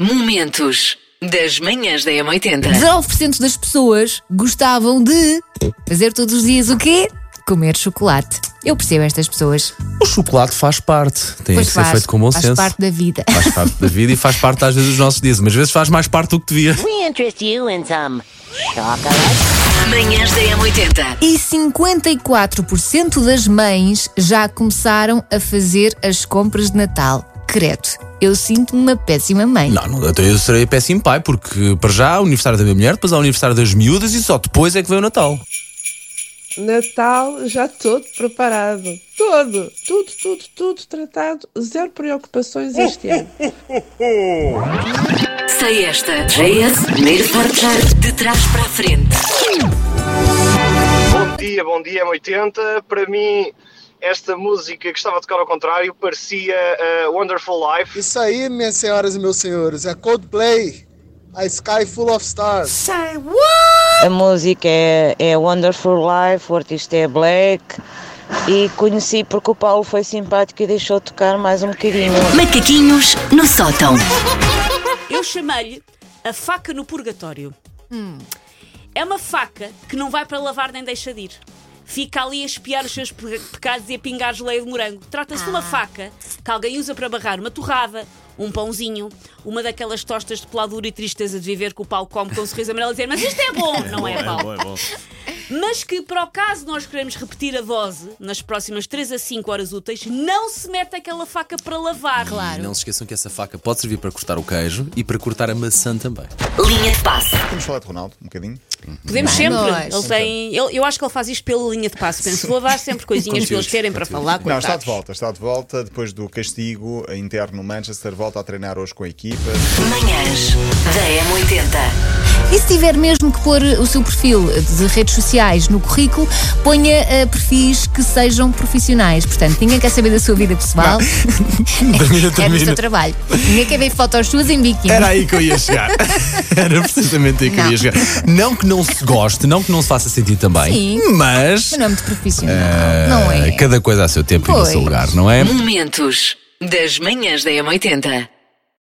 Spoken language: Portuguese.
Momentos das manhãs da M80. 19% das pessoas gostavam de fazer todos os dias o quê? Comer chocolate. Eu percebo estas pessoas. O chocolate faz parte, tem Pois que ser faz, feito com bom faz senso. parte da vida. Faz parte da vida e faz parte às vezes dos nossos dias, mas às vezes faz mais parte do que devia. We interest you in some chocolate. Manhãs da M80. E 54% das mães já começaram a fazer as compras de Natal. Credo, eu sinto-me uma péssima mãe. Não, não, então eu serei péssimo pai, porque para já há o aniversário da minha mulher, depois há o aniversário das miúdas e só depois é que vem o Natal. Natal já todo preparado. Todo. Tudo, tudo, tudo tratado. Zero preocupações este ano. Sei esta. JS, primeiro forjar de trás para a frente. Bom dia, bom dia, M80. Para mim, esta música que estava a tocar ao contrário parecia uh, Wonderful Life. Isso aí, minhas senhoras e meus senhores, é Coldplay. A Sky Full of Stars. A música é, é Wonderful Life, o artista é Black e conheci porque o Paulo foi simpático e deixou tocar mais um bocadinho. Macaquinhos no sótão. Eu chamei-lhe a faca no purgatório. É uma faca que não vai para lavar nem deixa de ir. Fica ali a espiar os seus pe- pecados e a pingar geleia de morango. Trata-se de uma faca que alguém usa para barrar uma torrada, um pãozinho, uma daquelas tostas de peladura e tristeza de viver que o Paulo come com um sorriso amarelo e dizer mas isto é bom, não é, Paulo? Mas que, para o caso nós queremos repetir a dose, nas próximas 3 a 5 horas úteis, não se mete aquela faca para lavar. Claro. Não se esqueçam que essa faca pode servir para cortar o queijo e para cortar a maçã também. Linha de passe. Vamos falar de Ronaldo um bocadinho. Podemos Bem, sempre. Ele tem, ele- eu acho que ele faz isto pela linha de passo. Penso, vou dar sempre coisinhas para eles terem para falar. Não, está de volta, está de volta depois do castigo interno no Manchester, volta a treinar hoje com a equipa. Manhãs da M80. E se tiver mesmo que pôr o seu perfil de redes sociais no currículo, ponha eh, perfis que sejam profissionais. Portanto, ninguém quer saber da sua vida pessoal. Termina, É do seu trabalho. Ninguém quer ver fotos suas em biquíni. Era aí que eu ia chegar. Era precisamente aí que eu Não. ia chegar. Não que não se goste, não que não se faça sentir também, Sim. mas. Mas não é muito profissional. eh, não é? Cada coisa a seu tempo e no Pois. seu lugar, não é? Momentos das manhãs da M80.